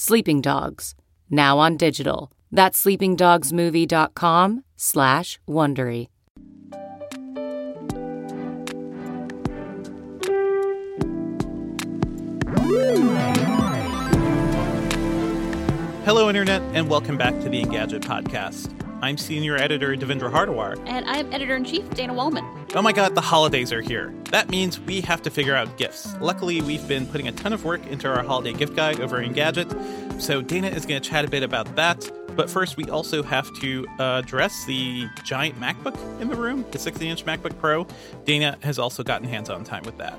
Sleeping Dogs, now on digital. That's sleepingdogsmovie.com slash Wondery. Hello, Internet, and welcome back to the Engadget podcast. I'm senior editor Devindra Hardawar. And I'm editor in chief Dana Wollman. Oh my god, the holidays are here. That means we have to figure out gifts. Luckily, we've been putting a ton of work into our holiday gift guide over Engadget, so Dana is going to chat a bit about that. But first, we also have to uh, address the giant MacBook in the room, the 16 inch MacBook Pro. Dana has also gotten hands on time with that.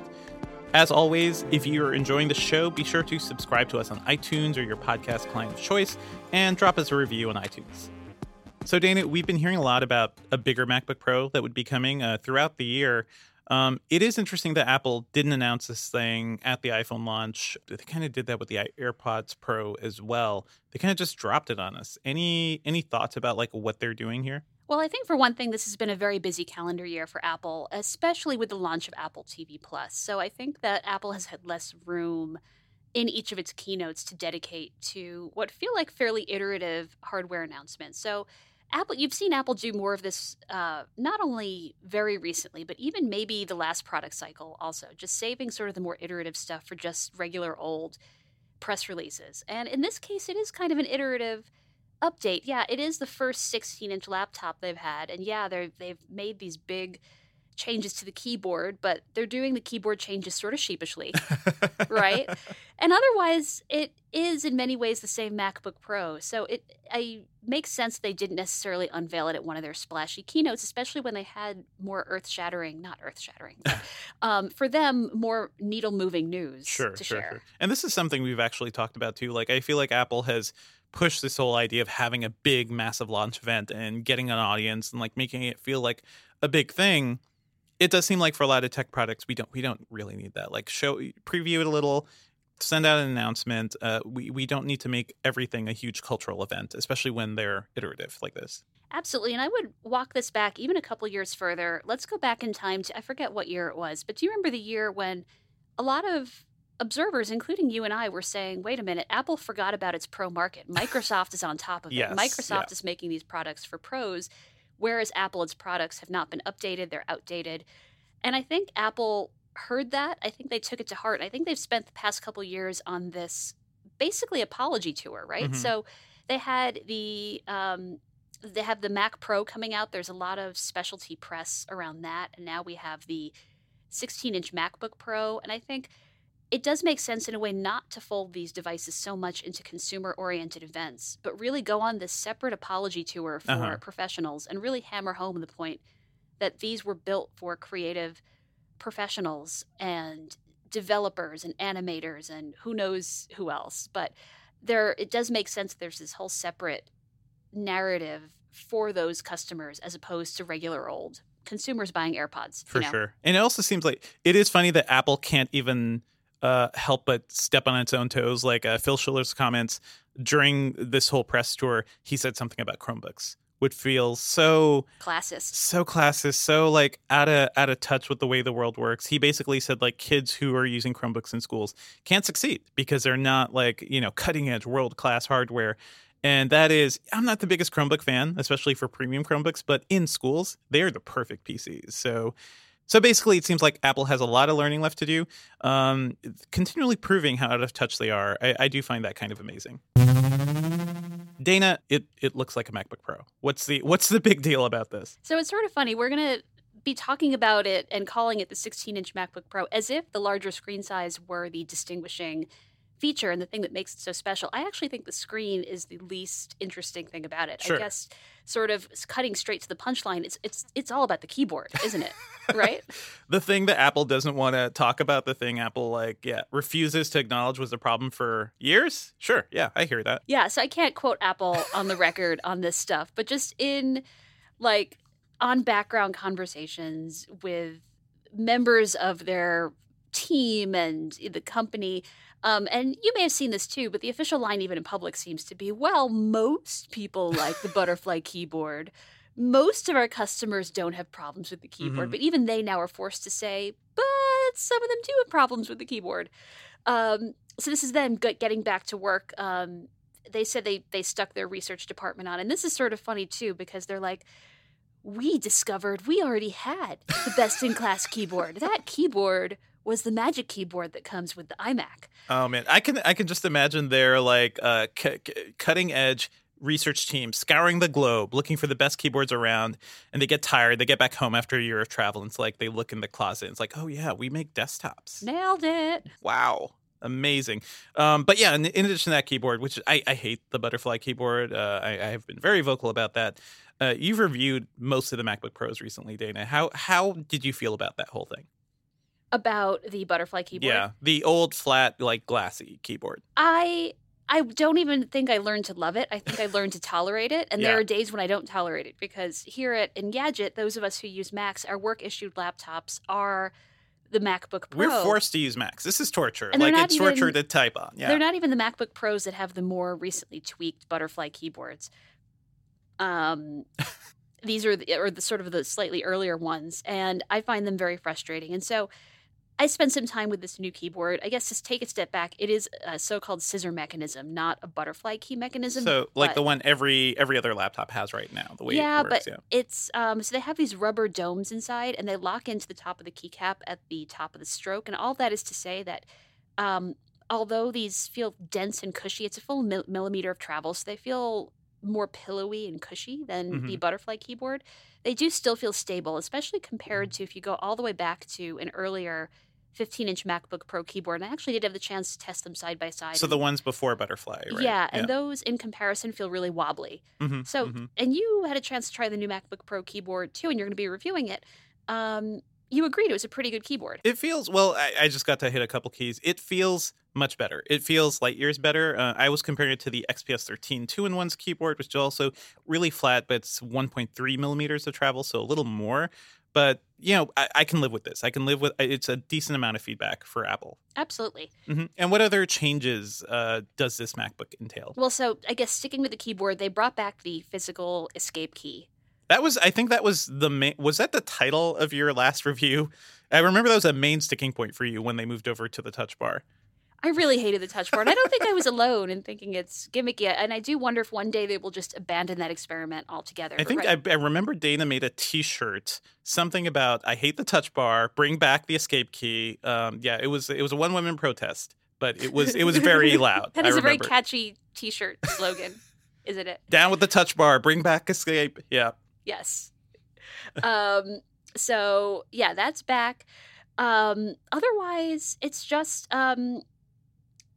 As always, if you're enjoying the show, be sure to subscribe to us on iTunes or your podcast client of choice and drop us a review on iTunes. So, Dana, we've been hearing a lot about a bigger MacBook Pro that would be coming uh, throughout the year. Um, it is interesting that Apple didn't announce this thing at the iPhone launch. They kind of did that with the AirPods Pro as well. They kind of just dropped it on us. Any any thoughts about like what they're doing here? Well, I think for one thing, this has been a very busy calendar year for Apple, especially with the launch of Apple TV Plus. So I think that Apple has had less room in each of its keynotes to dedicate to what feel like fairly iterative hardware announcements. So Apple, you've seen Apple do more of this, uh, not only very recently, but even maybe the last product cycle. Also, just saving sort of the more iterative stuff for just regular old press releases. And in this case, it is kind of an iterative update. Yeah, it is the first 16 inch laptop they've had, and yeah, they they've made these big changes to the keyboard, but they're doing the keyboard changes sort of sheepishly, right? And otherwise, it is in many ways the same MacBook Pro. So it I makes sense they didn't necessarily unveil it at one of their splashy keynotes, especially when they had more earth shattering, not earth shattering, um, for them more needle moving news sure, to sure, share. sure. And this is something we've actually talked about too. Like I feel like Apple has pushed this whole idea of having a big, massive launch event and getting an audience and like making it feel like a big thing it does seem like for a lot of tech products we don't we don't really need that like show preview it a little send out an announcement uh, we, we don't need to make everything a huge cultural event especially when they're iterative like this Absolutely. And I would walk this back even a couple years further. Let's go back in time to, I forget what year it was, but do you remember the year when a lot of observers, including you and I, were saying, wait a minute, Apple forgot about its pro market. Microsoft is on top of Yes, it. Microsoft yeah. is making these products for pros, whereas Apple's products have not been updated, they're outdated. And I think Apple heard that. I think they took it to heart. I think they've spent the past couple years on this basically apology tour, right? Mhm. So they had the um, they have the Mac Pro coming out. There's a lot of specialty press around that, and now we have the 16 inch MacBook Pro. And I think it does make sense in a way not to fold these devices so much into consumer oriented events, but really go on this separate apology tour for Uh-huh. professionals and really hammer home the point that these were built for creative professionals and developers and animators and who knows who else. But there, it does make sense. There's this whole separate narrative for those customers as opposed to regular old consumers buying AirPods. for you know? sure and it also seems like it is funny that apple can't even uh, help but step on its own toes like uh, phil schiller's comments during this whole press tour he said something about chromebooks which feels so Classist. so classist, so like out of out of touch with the way the world works. He basically said like kids who are using Chromebooks in schools can't succeed because they're not like you know cutting edge world class hardware. And that is, I'm not the biggest Chromebook fan, especially for premium Chromebooks, but in schools, they're the perfect PCs. So, so basically, it seems like Apple has a lot of learning left to do, um, continually proving how out of touch they are. I, I do find that kind of amazing. Dana, it it looks like a MacBook Pro. What's the what's the big deal about this? So it's sort of funny. We're to be talking about it and calling it the 16 inch MacBook Pro as if the larger screen size were the distinguishing feature and the thing that makes it so special. I actually think the screen is the least interesting thing about it. Sure. I guess sort of cutting straight to the punchline, it's it's it's all about the keyboard, isn't it? right? the thing that Apple doesn't want to talk about, the thing Apple like, yeah, refuses to acknowledge was a problem for years. Sure, yeah, I hear that. Yeah, so I can't quote Apple on the record on this stuff, but just in like on background conversations with members of their team and the company. Um, and you may have seen this too, but the official line, even in public, seems to be well, most people like the butterfly keyboard. Most of our customers don't have problems with the keyboard, Mhm. but even they now are forced to say, but some of them do have problems with the keyboard. Um, so this is them getting back to work. Um, they said they they stuck their research department on, and this is sort of funny too because they're like, we discovered we already had the best in class keyboard. That keyboard was the Magic keyboard that comes with the iMac. Oh man, I can I can just imagine their like uh, c- c- cutting edge research team scouring the globe looking for the best keyboards around and they get tired. They get back home after a year of travel and it's like they look in the closet and it's like oh yeah we make desktops. Nailed it. wow. Amazing. Um, but yeah in, in addition to that keyboard which I, I hate the butterfly keyboard uh, I, I have been very vocal about that uh, you've reviewed most of the macbook pros recently dana. How how did you feel about that whole thing About the butterfly keyboard. yeah the old flat like glassy keyboard I I don't even think I learned to love it. I think I learned to tolerate it. And there are days when I don't tolerate it because here at Engadget, those of us who use Macs, our work issued laptops are the MacBook Pro. We're forced to use Macs. This is torture. And like it's torture to type on. Yeah. They're not even the MacBook Pros that have the more recently tweaked butterfly keyboards. Um, these are the, or the sort of the slightly earlier ones, and I find them very frustrating. And so, I spent some time with this new keyboard. I guess just take a step back. It is a so-called scissor mechanism, not a butterfly key mechanism. so like the one every every other laptop has right now. The way yeah, it works. but yeah. it's um so they have these rubber domes inside and they lock into the top of the keycap at the top of the stroke and all that is to say that um although these feel dense and cushy it's a full mil- millimeter of travel so they feel more pillowy and cushy than the butterfly keyboard they do still feel stable especially compared to if you go all the way back to an earlier 15 inch macbook pro keyboard and i actually did have the chance to test them side by side So the ones before Butterfly, right? yeah, and those in comparison feel really wobbly. Mhm, So, mhm. and you had a chance to try the new MacBook Pro keyboard too, and you're going to be reviewing it. Um, you agreed it was a pretty good keyboard. It feels well. I, I just got to hit a couple keys. It feels much better. It feels light years better. Uh, I was comparing it to the XPS 13 two in one's keyboard, which is also really flat, but it's 1.3 millimeters of travel, so a little more. But you know, I, I can live with this. I can live with. It's a decent amount of feedback for Apple. Absolutely. hmm And what other changes uh, does this MacBook entail? Well, so I guess sticking with the keyboard, they brought back the physical escape key. That was, I think, that was the main. Was that the title of your last review? I remember that was a main sticking point for you when they moved over to the Touch Bar. I really hated the touch bar. and I don't think I was alone in thinking it's gimmicky. And I do wonder if one day they will just abandon that experiment altogether. I think right- I, I remember Dana made a T-shirt, something about "I hate the Touch Bar, bring back the escape key." Um, yeah, it was it was a one woman protest, but it was it was very loud. that is a very catchy T-shirt slogan, isn't it? Down with the Touch Bar, bring back escape. Yeah, Yes. um, so yeah, that's back. Um, otherwise, it's just um,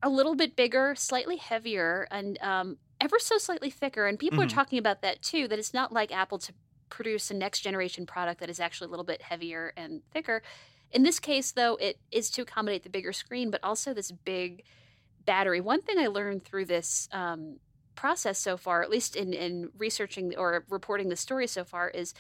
a little bit bigger, slightly heavier, and um, ever so slightly thicker. And people Mhm. are talking about that too. That it's not like Apple to produce a next generation product that is actually a little bit heavier and thicker. In this case, though, it is to accommodate the bigger screen, but also this big battery. One thing I learned through this um, process so far, at least in, in researching or reporting the story so far, is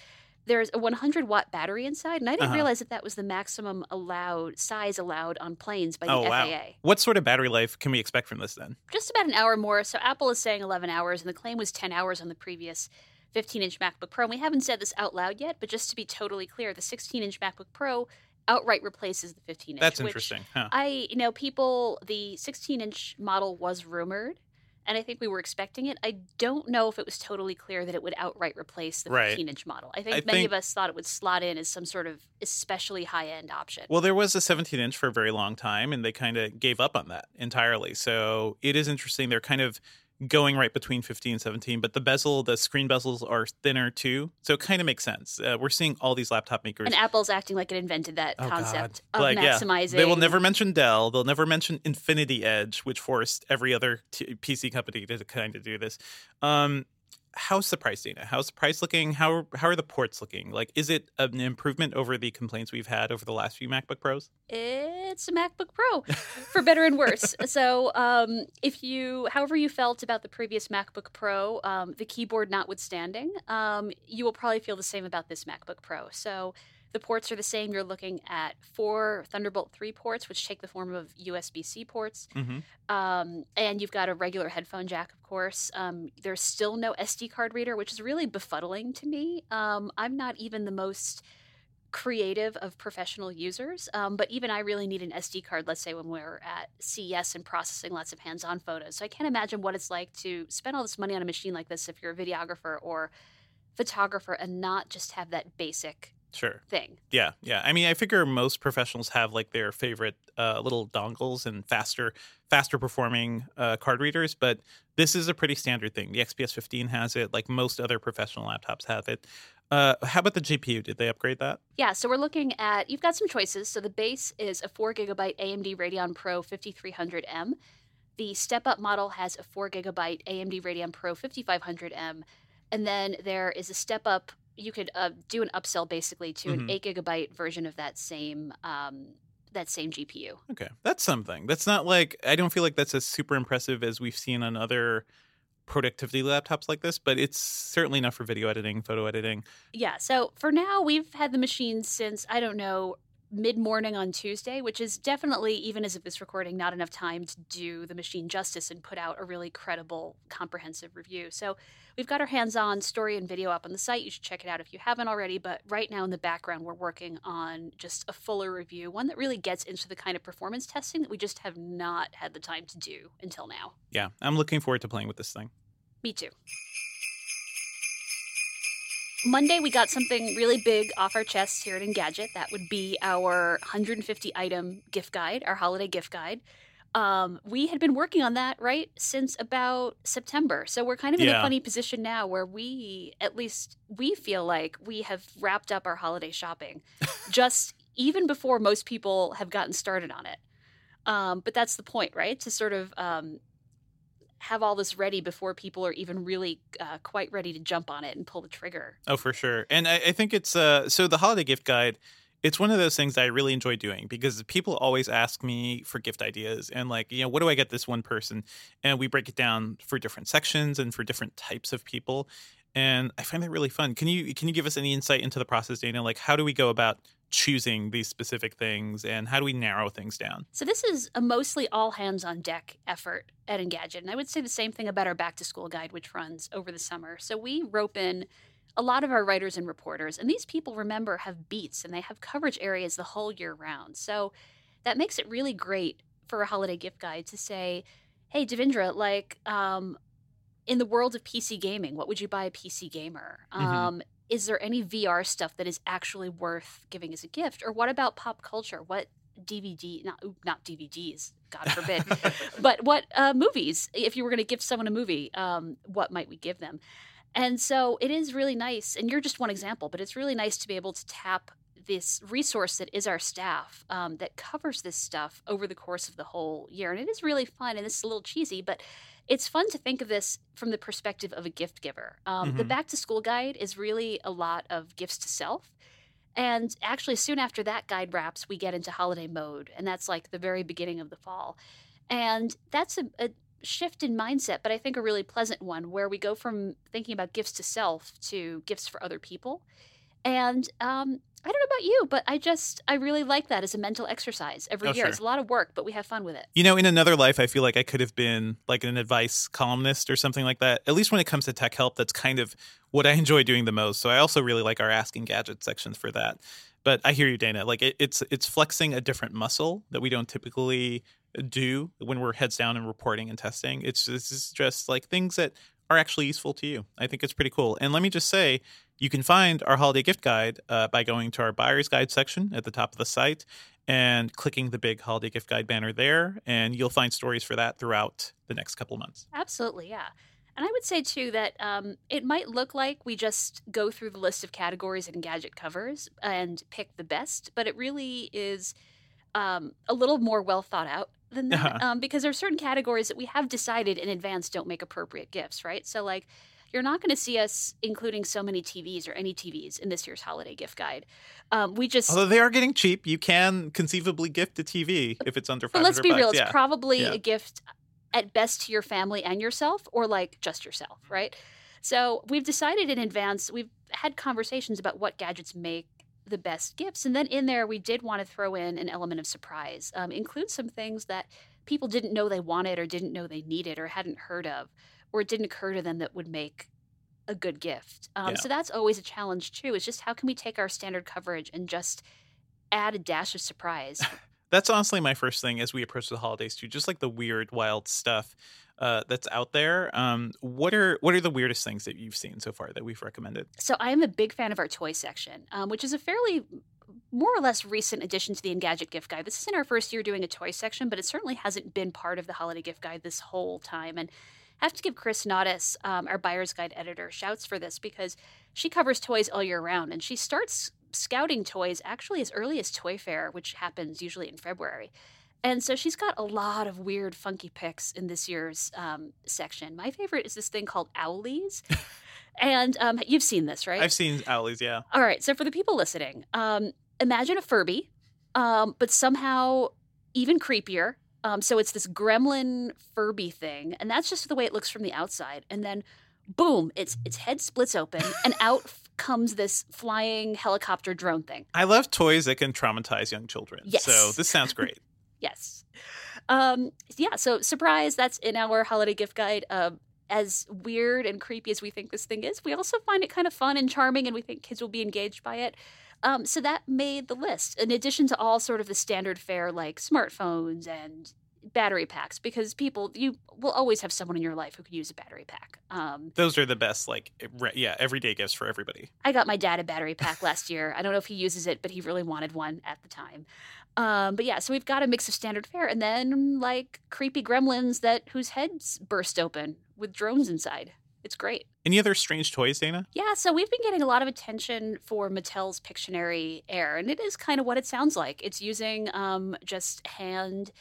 there's a 100 watt battery inside, and I didn't Uh-huh. realize that that was the maximum allowed size allowed on planes by the Oh, FAA. wow. What sort of battery life can we expect from this then? Just about an hour more. So Apple is saying 11 hours, and the claim was 10 hours on the previous 15 inch MacBook Pro. And we haven't said this out loud yet, but just to be totally clear, the 16 inch MacBook Pro outright replaces the 15 inch. That's interesting. Huh. I, you know, people, the 16 inch model was rumored, and I think we were expecting it. I don't know if it was totally clear that it would outright replace the Right. 15 inch model. I think I many think- of us thought it would slot in as some sort of especially high end option. Well, there was a 17 inch for a very long time, and they kind of gave up on that entirely. So it is interesting. They're kind of going right between 15 and 17, but the bezel, the screen bezels are thinner too. So it kind of makes sense. Uh, we're seeing all these laptop makers. And Apple's acting like it invented that Oh, concept God. of Like, yeah. maximizing. They will never mention Dell. They'll never mention Infinity Edge, which forced every other t- PC company to kind of do this. Um, how's the price Dana? How's the price looking? How how are the ports looking? Like, is it an improvement over the complaints we've had over the last few MacBook Pros? It's a MacBook Pro, for better and worse. so, um, if you, however you felt about the previous MacBook Pro, um, the keyboard notwithstanding, um, you will probably feel the same about this MacBook Pro. So, the ports are the same. You're looking at four Thunderbolt 3 ports, which take the form of USB C ports. Mm-hmm. Um, and you've got a regular headphone jack, of course. Um, there's still no SD card reader, which is really befuddling to me. Um, I'm not even the most creative of professional users, um, but even I really need an SD card, let's say when we're at CES and processing lots of hands on photos. So I can't imagine what it's like to spend all this money on a machine like this if you're a videographer or photographer and not just have that basic Sure. thing. Yeah, yeah. I mean, I figure most professionals have like their favorite uh, little dongles and faster, faster performing uh, card readers, but this is a pretty standard thing. The XPS 15 has it. Like most other professional laptops have it. Uh, how about the GPU? Did they upgrade that? Yeah, so we're looking at you've got some choices. So the base is a four gigabyte AMD Radeon Pro 5300M. The step up model has a four gigabyte AMD Radeon Pro 5500M, and then there is a step up. You could uh, do an upsell basically to Mhm. an eight gigabyte version of that same um, that same GPU. Okay, that's something. That's not like I don't feel like that's as super impressive as we've seen on other productivity laptops like this, but it's certainly enough for video editing, photo editing. Yeah, so for now, we've had the machine since, I don't know, mid morning on Tuesday, which is definitely, even as of this recording, not enough time to do the machine justice and put out a really credible, comprehensive review. So we've got our hands on story and video up on the site. You should check it out if you haven't already. But right now in the background, we're working on just a fuller review, one that really gets into the kind of performance testing that we just have not had the time to do until now. Yeah, I'm looking forward to playing with this thing. Me too. Monday, we got something really big off our chests here at Engadget. That would be our 150 item gift guide, our holiday gift guide. Um, we had been working on that, right, since about September. So we're kind of in a funny position now where we, at least we feel like we have wrapped up our holiday shopping just even before most people have gotten started on it. Um, but that's the point, right? To sort of um, have all this ready before people are even really uh, quite ready to jump on it and pull the trigger. Oh, for sure. And I, I think it's uh so the holiday gift guide, it's one of those things I really enjoy doing because people always ask me for gift ideas and like, you know, what do I get this one person? And we break it down for different sections and for different types of people. And I find that really fun. Can you can you give us any insight into the process, Dana? Like how do we go about choosing these specific things and how do we narrow things down? So this is a mostly all hands on deck effort at Engadget, and I would say the same thing about our back to school guide, which runs over the summer. So we rope in a lot of our writers and reporters, and these people remember have beats and they have coverage areas the whole year round. So that makes it really great for a holiday gift guide to say, "Hey, Devindra, like." Um, in the world of PC gaming, what would you buy a PC gamer? Mhm. Um, is there any VR stuff that is actually worth giving as a gift? Or what about pop culture? What DVD, not, not DVDs, God forbid, but what uh, movies? If you were going to give someone a movie, um, what might we give them? And so it is really nice, and you're just one example, but it's really nice to be able to tap this resource that is our staff um, that covers this stuff over the course of the whole year. And it is really fun, and this is a little cheesy, but it's fun to think of this from the perspective of a gift giver. Um, The Mhm. back to school guide is really a lot of gifts to self. And actually, soon after that guide wraps, we get into holiday mode, and that's like the very beginning of the fall. And that's a, a shift in mindset, but I think a really pleasant one where we go from thinking about gifts to self to gifts for other people. And um, I don't know about you, but I just, I really like that as a mental exercise every Oh, year. sure. It's a lot of work, but we have fun with it. You know, in another life, I feel like I could have been like an advice columnist or something like that. At least when it comes to tech help, that's kind of what I enjoy doing the most. So I also really like our Ask Engadget sections for that. But I hear you, Dana. Like it, it's it's flexing a different muscle that we don't typically do when we're heads down and reporting and testing. It's just, it's just like things that are actually useful to you. I think it's pretty cool. And let me just say, you can find our holiday gift guide uh, by going to our buyer's guide section at the top of the site. and clicking the big holiday gift guide banner there. And you'll find stories for that throughout the next couple months. Absolutely, yeah. And I would say too that um, it might look like we just go through the list of categories and gadget covers and pick the best, but it really is um, a little more well thought out than that Uh-huh. um, because there are certain categories that we have decided in advance don't make appropriate gifts, right? So, like, you're not going to see us including so many TVs or any TVs in this year's holiday gift guide. Um, we just Although they are getting cheap, you can conceivably gift a TV if it's under But 500 let's be real, it's Yeah. probably Yeah. a gift at best to your family and yourself, or like just yourself, right? So we've decided in advance, we've had conversations about what gadgets make the best gifts. And then in there, we did want to throw in an element of surprise, um, include some things that people didn't know they wanted or didn't know they needed or hadn't heard of, or it didn't occur to them that would make a good gift. Um, Yeah. So that's always a challenge too. Is just how can we take our standard coverage and just add a dash of surprise That's honestly my first thing as we approach the holidays too. Just like the weird, wild stuff uh, that's out there. Um, what are what are the weirdest things that you've seen so far that we've recommended? So I am a big fan of our toy section, um, which is a fairly more or less recent addition to the Engadget gift guide. This isn't our first year doing a toy section, but it certainly hasn't been part of the holiday gift guide this whole time. And I have to give Kris Naudus, um, our buyer's guide editor, shouts for this because she covers toys all year round, and she starts scouting toys actually as early as Toy Fair, which happens usually in February. And so she's got a lot of weird, funky picks in this year's um, section. My favorite is this thing called Owleez. and um, you've seen this, right? I've seen Owleez, yeah. All right. So for the people listening, um, imagine a Furby, um, but somehow even creepier. Um, so it's this gremlin Furby thing, and that's just the way it looks from the outside. And then, boom! Its its head splits open, and out comes this flying helicopter drone thing. I love toys that can traumatize young children. Yes. So this sounds great. Yes. Um, yeah. So surprise! That's in our holiday gift guide. Uh, as weird and creepy as we think this thing is, we also find it kind of fun and charming, and we think kids will be engaged by it. Um, so that made the list, in addition to all sort of the standard fare like smartphones and battery packs, because people you will always have someone in your life who could use a battery pack. Um, Those are the best, like, re- yeah, everyday gifts for everybody. I got my dad a battery pack last year. I don't know if he uses it, but he really wanted one at the time. Um, but yeah, so we've got a mix of standard fare and then like creepy gremlins that whose heads burst open with drones inside. It's great. Any other strange toys, Dana? Yeah, so we've been getting a lot of attention for Mattel's Pictionary Air, and it is kind of what it sounds like. It's using um, just hand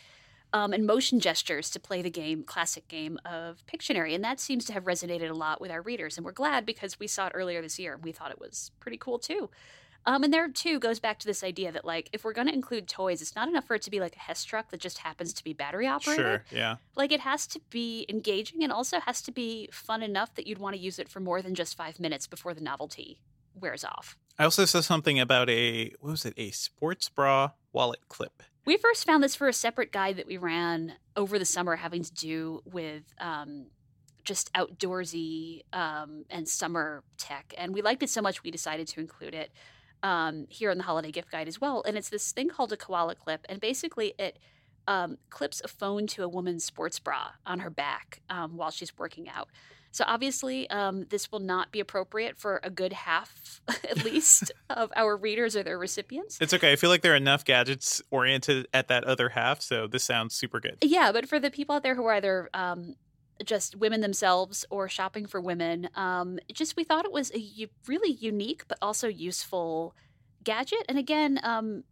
um, and motion gestures to play the game, classic game of Pictionary, and that seems to have resonated a lot with our readers. And we're glad because we saw it earlier this year, and we thought it was pretty cool too. Um, and there too goes back to this idea that like if we're going to include toys, it's not enough for it to be like a Hess truck that just happens to be battery operated. Sure, yeah. Like it has to be engaging and also has to be fun enough that you'd want to use it for more than just five minutes before the novelty wears off. I also saw something about a, what was it, a sports bra wallet clip. We first found this for a separate guide that we ran over the summer having to do with um, just outdoorsy um, and summer tech. And we liked it so much we decided to include it um, here in the holiday gift guide as well. And it's this thing called a koala clip. And basically, it um, clips a phone to a woman's sports bra on her back um, while she's working out. So obviously, um, this will not be appropriate for a good half, at least, of our readers or their recipients. It's okay. I feel like there are enough gadgets oriented at that other half, so this sounds super good. Yeah, but for the people out there who are either um, just women themselves or shopping for women, um, just we thought it was a u- really unique but also useful gadget. And again, um,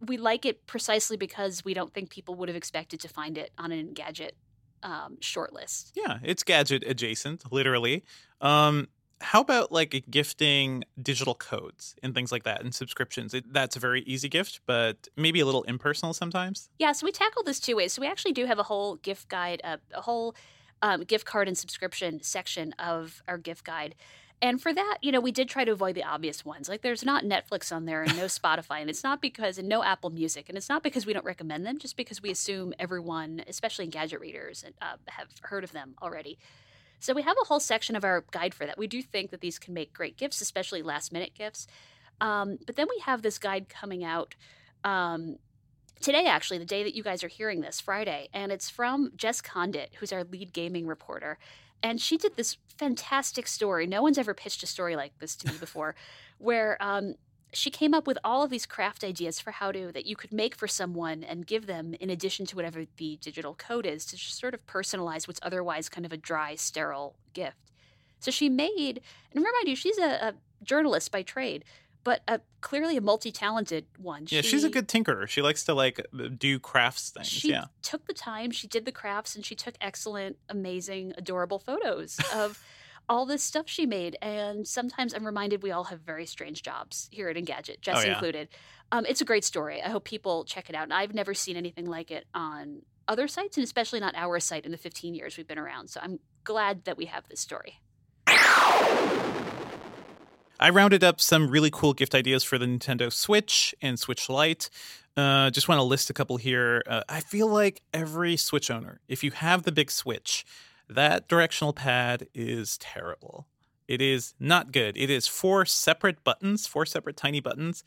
we like it precisely because we don't think people would have expected to find it on an gadget um, short list. Yeah, it's gadget adjacent, literally. Um, how about like gifting digital codes and things like that and subscriptions? It, that's a very easy gift, but maybe a little impersonal sometimes. Yeah, so we tackle this two ways. So we actually do have a whole gift guide, uh, a whole um, gift card and subscription section of our gift guide. And for that, you know, we did try to avoid the obvious ones. Like there's not Netflix on there and no Spotify, and it's not because, and no Apple Music, and it's not because we don't recommend them, just because we assume everyone, especially Engadget readers, uh, have heard of them already. So we have a whole section of our guide for that. We do think that these can make great gifts, especially last minute gifts. Um, but then we have this guide coming out um, today, actually, the day that you guys are hearing this, Friday, and it's from Jess Conditt, who's our lead gaming reporter. And she did this fantastic story. No one's ever pitched a story like this to me before, where um, she came up with all of these craft ideas for how to that you could make for someone and give them in addition to whatever the digital code is to just sort of personalize what's otherwise kind of a dry sterile gift so she made and remind you she's a, a journalist by trade but a, clearly a multi-talented one yeah she's a good tinkerer she likes to like do crafts things she yeah took the time she did the crafts and she took excellent amazing adorable photos of all this stuff she made. And sometimes I'm reminded we all have very strange jobs here at Engadget, Jess Oh, yeah. included. Um, it's a great story. I hope people check it out. And I've never seen anything like it on other sites, and especially not our site in the 15 years we've been around. So I'm glad that we have this story. I rounded up some really cool gift ideas for the Nintendo Switch and Switch Lite. Uh, just want to list a couple here. Uh, I feel like every Switch owner, if you have the big Switch, that directional pad is terrible. It is not good. It is four separate buttons, four separate tiny buttons.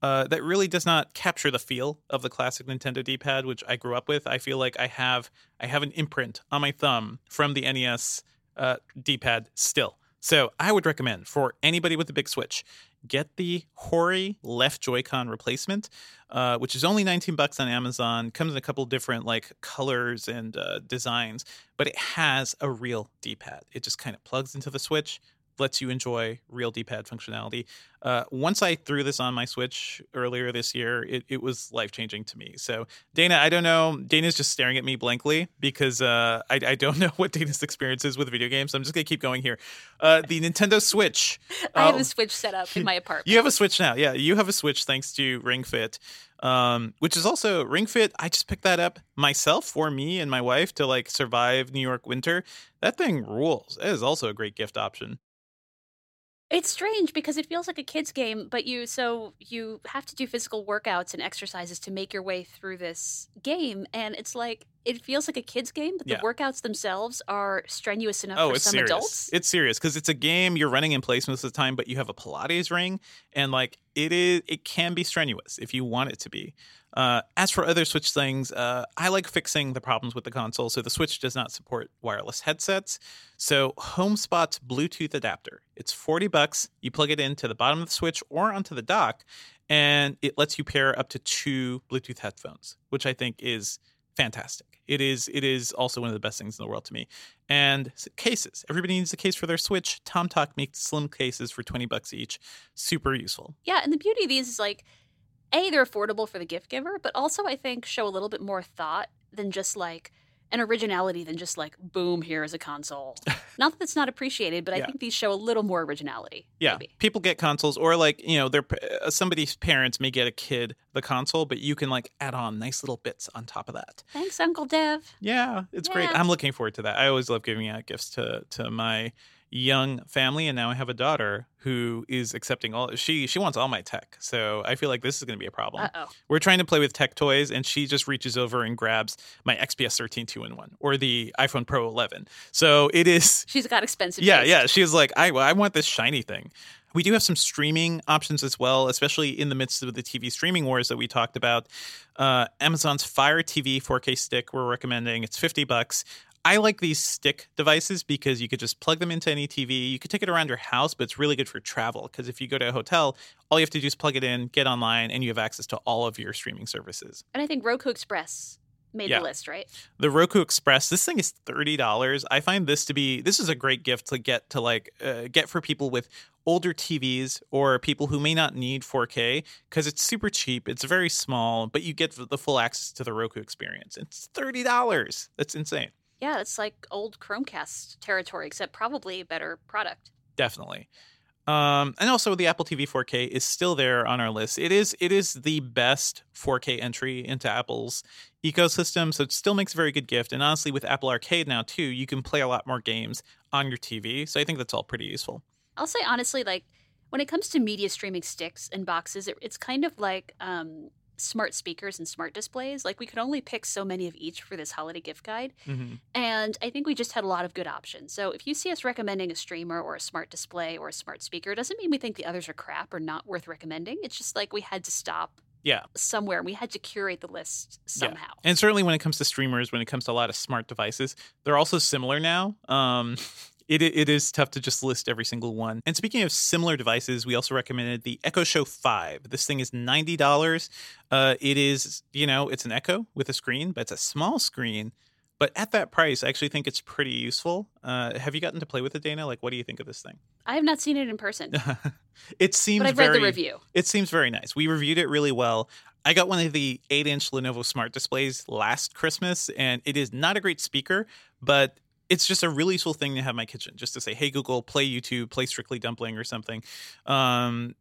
Uh, that really does not capture the feel of the classic Nintendo D-pad, which I grew up with. I feel like I have I have an imprint on my thumb from the NES uh, D-pad still. So I would recommend for anybody with a big Switch, get the Hori left Joy-Con replacement, uh, which is only 19 bucks on Amazon. Comes in a couple different like colors and uh, designs, but it has a real D-pad. It just kind of plugs into the Switch, lets you enjoy real D-pad functionality. Uh, once I threw this on my Switch earlier this year, it, it was life changing to me. So Dana, I don't know. Dana's just staring at me blankly because uh, I, I don't know what Dana's experience is with video games. So I'm just gonna keep going here. Uh, the Nintendo Switch. I have a Switch set up in my apartment. you have a Switch now. Yeah, you have a Switch thanks to Ring Fit, um, which is also Ring Fit. I just picked that up myself for me and my wife to like survive New York winter. That thing rules. It is also a great gift option. It's strange because it feels like a kid's game, but you so you have to do physical workouts and exercises to make your way through this game, and it's like it feels like a kid's game, but Yeah. the workouts themselves are strenuous enough Oh, for some serious. adults. It's serious because it's a game you're running in place most of the time, but you have a Pilates ring, and like it is, it can be strenuous if you want it to be. Uh, as for other Switch things, uh, I like fixing the problems with the console. So the Switch does not support wireless headsets. So HomeSpot's Bluetooth adapter, it's forty bucks. You plug it into the bottom of the Switch or onto the dock, and it lets you pair up to two Bluetooth headphones, which I think is fantastic. It is it is also one of the best things in the world to me. And cases. Everybody needs a case for their Switch. Tomtoc makes slim cases for 20 bucks each. Super useful. Yeah, and the beauty of these is like, A, they're affordable for the gift giver, but also I think show a little bit more thought than just like an originality than just like, boom, here is a console. not that it's not appreciated, but Yeah. I think these show a little more originality. Yeah, maybe. people get consoles, or like you know, their uh, somebody's parents may get a kid the console, but you can like add on nice little bits on top of that. Thanks, Uncle Dev. Yeah, it's great. I'm looking forward to that. I always love giving out gifts to to my young family, and now I have a daughter who is accepting all. She she wants all my tech, so I feel like this is going to be a problem. Uh oh. We're trying to play with tech toys, and she just reaches over and grabs my XPS 13 two in one or the iPhone Pro 11. So it is She's got expensive yeah, taste. yeah. she's like, I, I want this shiny thing. We do have some streaming options as well, especially in the midst of the TV streaming wars that we talked about. Uh, Amazon's Fire TV 4K stick, we're recommending. It's 50 bucks. I like these stick devices because you could just plug them into any TV. You could take it around your house, but it's really good for travel because if you go to a hotel, all you have to do is plug it in, get online, and you have access to all of your streaming services. And I think Roku Express made Yeah. the list, right? The Roku Express, this thing is thirty dollars. I find this to be this is a great gift to get to like uh, get for people with older TVs or people who may not need 4K because it's super cheap. It's very small, but you get the full access to the Roku experience. It's thirty dollars. That's insane. Yeah, it's like old Chromecast territory, except probably a better product. Definitely. Um, and also the Apple TV 4K is still there on our list. It is it is the best 4K entry into Apple's ecosystem, so it still makes a very good gift. And honestly, with Apple Arcade now too, you can play a lot more games on your TV. So I think that's all pretty useful. I'll say honestly, like when it comes to media streaming sticks and boxes, it, it's kind of like um, smart speakers and smart displays. Like we could only pick so many of each for this holiday gift guide, Mm-hmm. and I think we just had a lot of good options. So if you see us recommending a streamer or a smart display or a smart speaker, it doesn't mean we think the others are crap or not worth recommending. It's just like we had to stop Yeah. somewhere and we had to curate the list somehow. And certainly when it comes to streamers, when it comes to a lot of smart devices, they're also similar now. Um, It, it is tough to just list every single one. And speaking of similar devices, we also recommended the Echo Show 5. This thing is $90. Uh, it is, you know, it's an Echo with a screen, but it's a small screen. But at that price, I actually think it's pretty useful. Uh, have you gotten to play with it, Dana? Like, what do you think of this thing? I have not seen it in person. it seems but I've very, read the review. It seems very nice. We reviewed it really well. I got one of the 8 inch Lenovo smart displays last Christmas, and it is not a great speaker, but it's just a really useful thing to have in my kitchen just to say hey google play youtube play strictly dumpling or something um,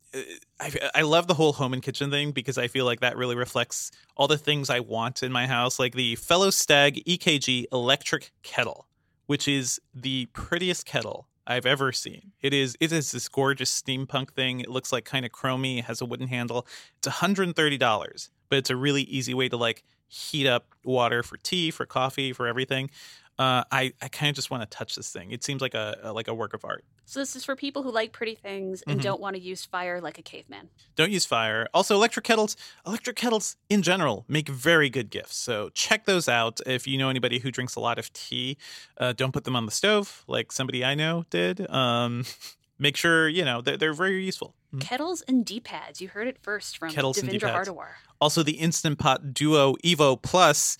I, I love the whole home and kitchen thing because i feel like that really reflects all the things i want in my house like the fellow Stagg ekg electric kettle which is the prettiest kettle I've ever seen. It is it is this gorgeous steampunk thing. It looks like kind of chromy. It has a wooden handle. It's $130, but it's a really easy way to like heat up water for tea, for coffee, for everything uh, I I kind of just want to touch this thing. It seems like a, a, like a work of art. So this is for people who like pretty things and mm-hmm. don't want to use fire like a caveman. Don't use fire. Also, electric kettles. Electric kettles in general make very good gifts. So check those out. If you know anybody who drinks a lot of tea, uh, don't put them on the stove like somebody I know did. Um, make sure you know they're, they're very useful. Mm-hmm. Kettles and D-pads. You heard it first from Kettles Devindra Hardawar. Also, the Instant Pot Duo Evo Plus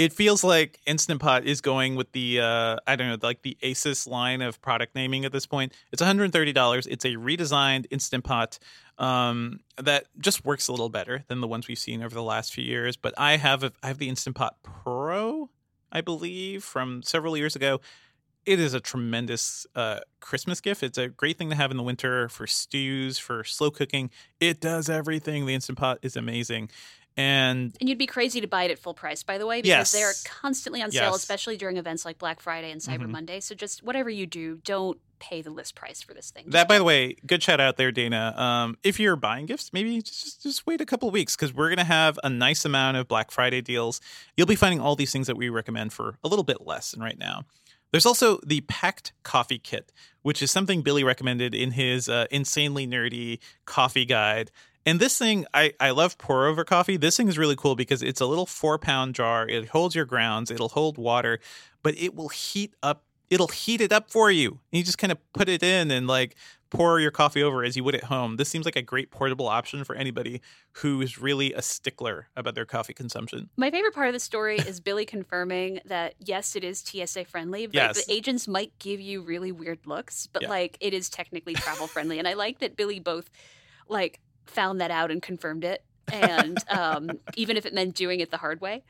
it feels like Instant Pot is going with the uh, I don't know, like the Asus line of product naming at this point. It's $130. It's a redesigned Instant Pot um, that just works a little better than the ones we've seen over the last few years. But I have a, I have the Instant Pot Pro, I believe, from several years ago. It is a tremendous uh, Christmas gift. It's a great thing to have in the winter for stews, for slow cooking. It does everything. The Instant Pot is amazing. And and you'd be crazy to buy it at full price, by the way, because yes. they're constantly on sale, yes. especially during events like Black Friday and Cyber mm-hmm. Monday. So just whatever you do, don't pay the list price for this thing. That, by the way, good shout out there, Dana. Um, if you're buying gifts, maybe just just wait a couple weeks because we're gonna have a nice amount of Black Friday deals. You'll be finding all these things that we recommend for a little bit less than right now. There's also the Pakt coffee kit, which is something Billy recommended in his uh, insanely nerdy coffee guide. And this thing, I, I love pour over coffee. This thing is really cool because it's a little four pound jar. It holds your grounds, it'll hold water, but it will heat up. It'll heat it up for you. And you just kind of put it in and like pour your coffee over as you would at home. This seems like a great portable option for anybody who is really a stickler about their coffee consumption. My favorite part of the story is Billy confirming that yes, it is TSA friendly, but yes. the agents might give you really weird looks, but yeah. like it is technically travel friendly. and I like that Billy both like found that out and confirmed it. And um, even if it meant doing it the hard way.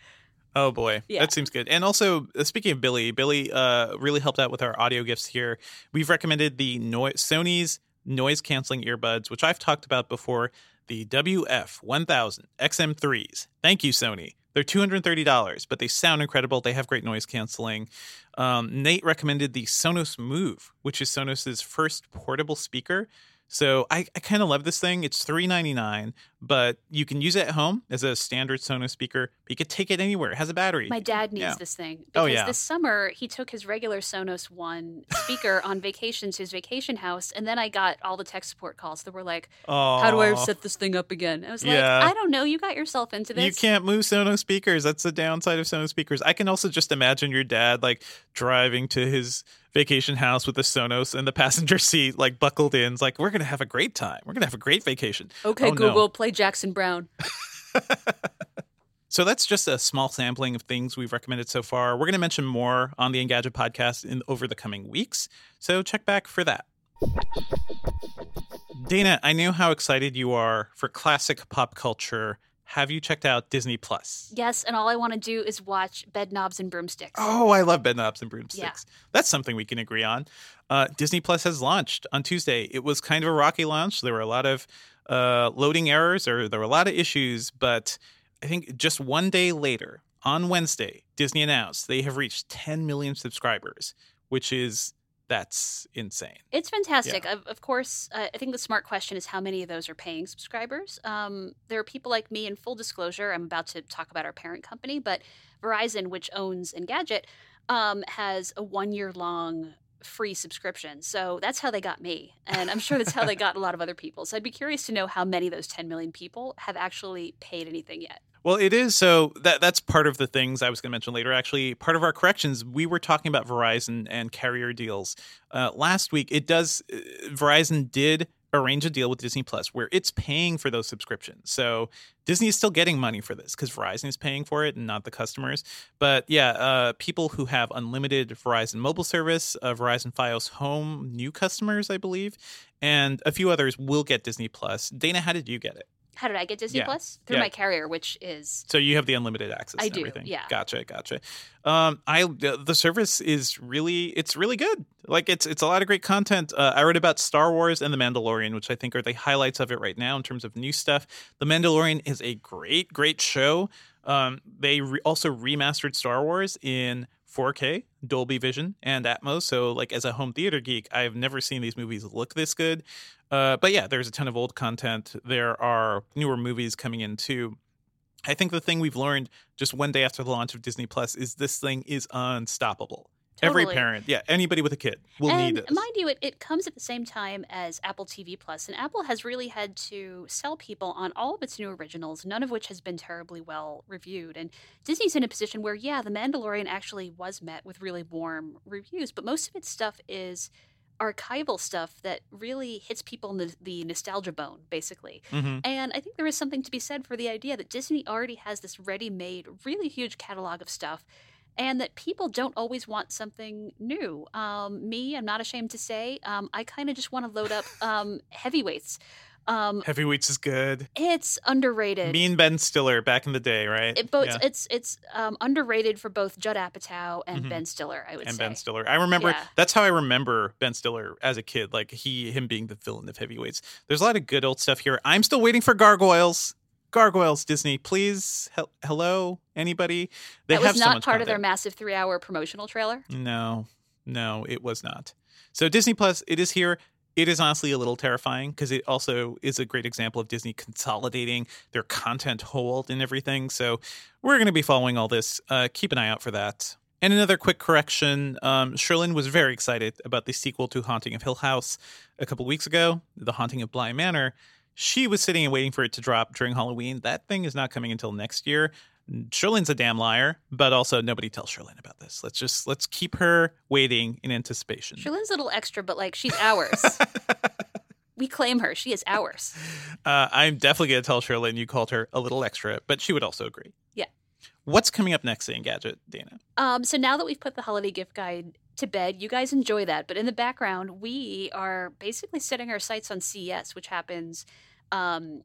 Oh boy, yeah. that seems good. And also, uh, speaking of Billy, Billy uh, really helped out with our audio gifts here. We've recommended the no- Sony's noise canceling earbuds, which I've talked about before. The WF 1000 XM3s. Thank you, Sony. They're $230, but they sound incredible. They have great noise canceling. Um, Nate recommended the Sonos Move, which is Sonos's first portable speaker so I, I kind of love this thing. It's three ninety nine, but you can use it at home as a standard Sonos speaker. But you could take it anywhere. It has a battery. My dad needs yeah. this thing oh, because oh, yeah. this summer he took his regular Sonos One speaker on vacation to his vacation house, and then I got all the tech support calls that were like, Aww. "How do I set this thing up again?" I was yeah. like, "I don't know. You got yourself into this. You can't move Sonos speakers. That's the downside of Sonos speakers. I can also just imagine your dad like driving to his vacation house with the Sonos and the passenger seat, like buckled in. It's like, we're going to have a great time. We're going to have a great vacation. Okay, oh, Google, no. play Jackson Browne. so that's just a small sampling of things we've recommended so far. We're going to mention more on the Engadget podcast in over the coming weeks. So check back for that. Dana, I know how excited you are for classic pop culture have you checked out Disney Plus? Yes, and all I want to do is watch Bedknobs and Broomsticks. Oh, I love Bedknobs and Broomsticks. Yeah. That's something we can agree on. Uh, Disney Plus has launched on Tuesday. It was kind of a rocky launch. There were a lot of uh, loading errors, or there were a lot of issues, but I think just one day later, on Wednesday, Disney announced they have reached 10 million subscribers, which is that's insane. It's fantastic. Yeah. Of, of, course, uh, I think the smart question is how many of those are paying subscribers. Um, there are people like me, in full disclosure, I'm about to talk about our parent company, but Verizon, which owns Engadget, um, has a one year long free subscription. So that's how they got me. And I'm sure that's how they got a lot of other people. So I'd be curious to know how many of those 10 million people have actually paid anything yet. Well, it is. So that that's part of the things I was going to mention later. Actually, part of our corrections, we were talking about Verizon and carrier deals uh, last week. It does. Uh, Verizon did arrange a deal with Disney Plus where it's paying for those subscriptions. So Disney is still getting money for this because Verizon is paying for it and not the customers. But yeah, uh, people who have unlimited Verizon mobile service, uh, Verizon Fios Home new customers, I believe, and a few others will get Disney Plus. Dana, how did you get it? How did I get Disney Yeah. Plus? Through Yeah. my carrier, which is So you have the unlimited access. I do, Everything. yeah. Gotcha. Gotcha. Um, I the the service is really it's really good. Like it's it's a lot of great content. Uh, I read about Star Wars and The Mandalorian, which I think are the highlights of it right now in terms of new stuff. The Mandalorian is a great great show. Um, they re- also remastered Star Wars in 4K, Dolby Vision, and Atmos. So, like as a home theater geek, I've never seen these movies look this good. Uh, but yeah, there's a ton of old content. There are newer movies coming in too. I think the thing we've learned just one day after the launch of Disney Plus is this thing is unstoppable. Every parent, yeah, anybody with a kid will and need this. mind you, it, it comes at the same time as Apple TV Plus, and Apple has really had to sell people on all of its new originals, none of which has been terribly well reviewed. And Disney's in a position where, yeah, The Mandalorian actually was met with really warm reviews, but most of its stuff is archival stuff that really hits people in the, the nostalgia bone, basically. Mhm. And I think there is something to be said for the idea that Disney already has this ready made, really huge catalog of stuff, and that people don't always want something new. Um, me, I'm not ashamed to say, um, I kind of just want to load up um, heavyweights. Um, Heavyweights is good. it's underrated. Mean Ben Stiller back in the day, right? it, both, Yeah. It's it's um, underrated for both Judd Apatow and Mhm. Ben Stiller. I would say. and say. Ben Stiller. I remember Yeah. that's how I remember Ben Stiller as a kid, like he him being the villain of Heavyweights. There's a lot of good old stuff here. I'm still waiting for Gargoyles. Gargoyles, Disney, please. Hel- hello, anybody? They that was have so not much part of their massive three-hour promotional trailer. No, no, it was not. So Disney Plus, it is here. It is honestly a little terrifying because it also is a great example of Disney consolidating their content hold and everything. So we're going to be following all this. Uh, keep an eye out for that. And another quick correction: um, Cherlynn was very excited about the sequel to Haunting of Hill House a couple weeks ago, The Haunting of Bly Manor. She was sitting and waiting for it to drop during Halloween. That thing is not coming until next year. Cherlynn's a damn liar, but also nobody tells Cherlynn about this. Let's just let's keep her waiting in anticipation. Cherlynn's a little extra, but like she's ours. we claim her. She is ours. Uh, I'm definitely gonna tell Cherlynn you called her a little extra, but she would also agree. Yeah. What's coming up next Engadget, Dana? Um, so now that we've put the holiday gift guide to bed, you guys enjoy that. But in the background, we are basically setting our sights on CES, which happens um,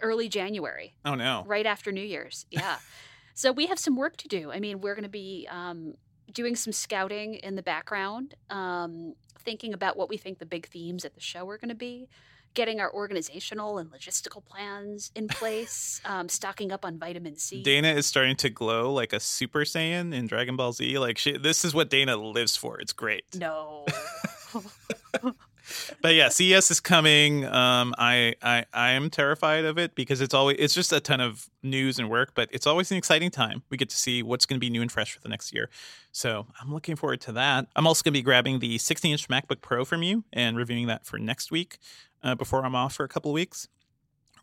early January, Oh no. right after New Year's. Yeah. so we have some work to do. I mean, we're going to be um, doing some scouting in the background, um, thinking about what we think the big themes at the show are going to be. Getting our organizational and logistical plans in place, um, stocking up on vitamin C. Dana is starting to glow like a Super Saiyan in Dragon Ball Z. Like she, this is what Dana lives for. It's great. no. But yeah, CES is coming. Um, I, I I am terrified of it because it's always it's just a ton of news and work, but it's always an exciting time. We get to see what's going to be new and fresh for the next year. So I'm looking forward to that. I'm also going to be grabbing the 16 inch MacBook Pro from you and reviewing that for next week uh, before I'm off for a couple of weeks.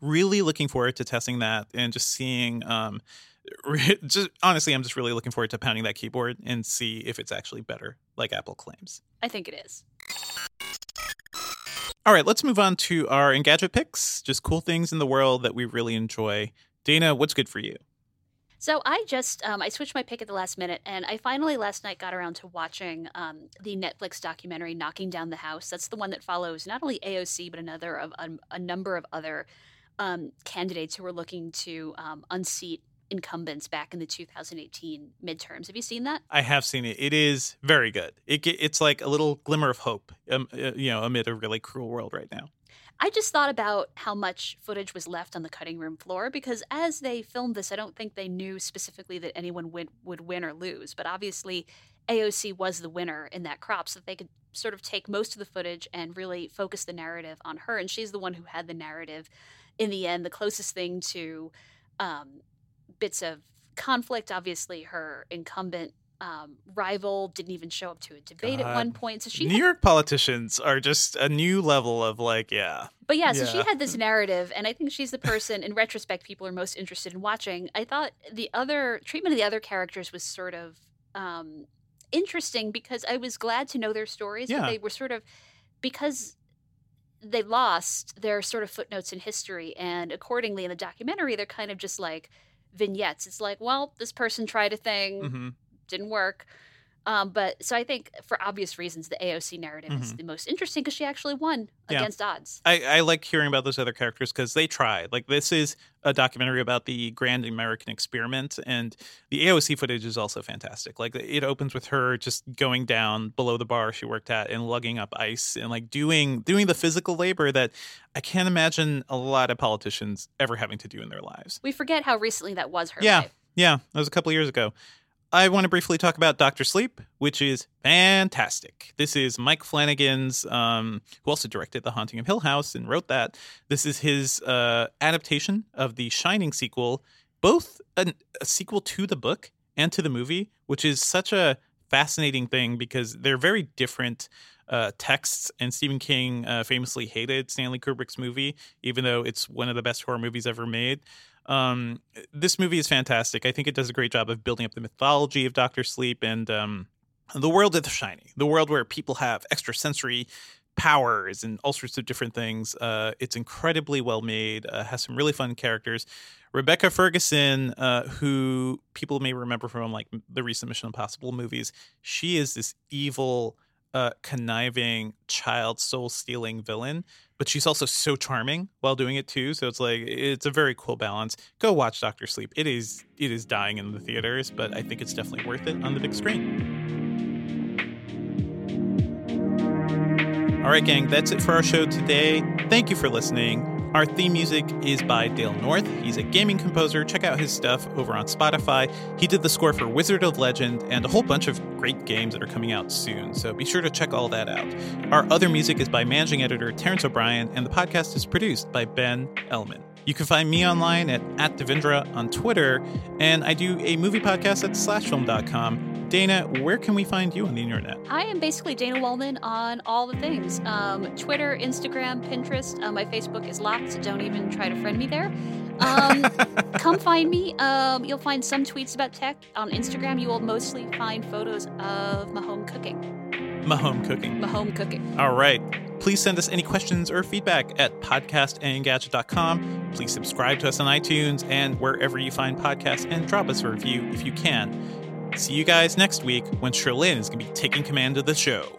Really looking forward to testing that and just seeing. Um, just honestly, I'm just really looking forward to pounding that keyboard and see if it's actually better, like Apple claims. I think it is. All right, let's move on to our Engadget picks. Just cool things in the world that we really enjoy. Dana, what's good for you? So I just um, I switched my pick at the last minute, and I finally last night got around to watching um, the Netflix documentary "Knocking Down the House." That's the one that follows not only AOC but another of um, a number of other um, candidates who were looking to um, unseat incumbents back in the 2018 midterms. Have you seen that? I have seen it. It is very good. It it's like a little glimmer of hope, um, uh, you know, amid a really cruel world right now. I just thought about how much footage was left on the cutting room floor because as they filmed this, I don't think they knew specifically that anyone win- would win or lose. But obviously, AOC was the winner in that crop, so that they could sort of take most of the footage and really focus the narrative on her. And she's the one who had the narrative in the end, the closest thing to um, bits of conflict. Obviously, her incumbent um, rival didn't even show up to a debate God. at one point. So she New had- York politicians are just a new level of like, yeah. But yeah, so she had this narrative, and I think she's the person, in retrospect, people are most interested in watching. I thought the other treatment of the other characters was sort of um, interesting because I was glad to know their stories, Yeah. but they were sort of because they lost their sort of footnotes in history, and accordingly in the documentary, they're kind of just like vignettes. It's like, well, this person tried a thing, hmm didn't work. Um, but so I think for obvious reasons, the AOC narrative is Mhm. the most interesting because she actually won Yeah. against odds. I, I like hearing about those other characters because they tried. Like this is a documentary about the Grand American Experiment, and the AOC footage is also fantastic. Like it opens with her just going down below the bar she worked at and lugging up ice and like doing doing the physical labor that I can't imagine a lot of politicians ever having to do in their lives. We forget how recently that was her Yeah. life. Yeah, that was a couple years ago. I want to briefly talk about Doctor Sleep, which is fantastic. This is Mike Flanagan's, um, who also directed The Haunting of Hill House and wrote that. This is his uh, adaptation of the Shining sequel, both an, a sequel to the book and to the movie, which is such a fascinating thing because they're very different uh, texts. And Stephen King uh, famously hated Stanley Kubrick's movie, even though it's one of the best horror movies ever made. Um, this movie is fantastic. I think it does a great job of building up the mythology of Doctor Sleep and um, the world of The Shining, the world where people have extrasensory powers and all sorts of different things. Uh, it's incredibly well made. Uh, has some really fun characters. Rebecca Ferguson, uh, who people may remember from like the recent Mission Impossible movies, she is this evil, uh, conniving, child soul stealing villain. But she's also so charming while doing it too. So it's like it's a very cool balance. Go watch Doctor Sleep. It is it is dying in the theaters, but I think it's definitely worth it on the big screen. All right, gang, that's it for our show today. Thank you for listening. Our theme music is by Dale North. He's a gaming composer. Check out his stuff over on Spotify. He did the score for Wizard of Legend and a whole bunch of great games that are coming out soon, so be sure to check all that out. Our other music is by managing editor Terrence O'Brien, and the podcast is produced by Ben Ellman. You can find me online at, at Devindra on Twitter, and I do a movie podcast at slashfilm.com. Dana, where can we find you on the internet? I am basically Dana Wollman on all the things um, Twitter, Instagram, Pinterest. Uh, my Facebook is locked, so don't even try to friend me there. Um, come find me. Um, you'll find some tweets about tech. On Instagram, you will mostly find photos of my home cooking. My home cooking. My home cooking. All right. Please send us any questions or feedback at podcast@engadget.com. Please subscribe to us on iTunes and wherever you find podcasts and drop us a review if you can. See you guys next week when Cherlynn is going to be taking command of the show.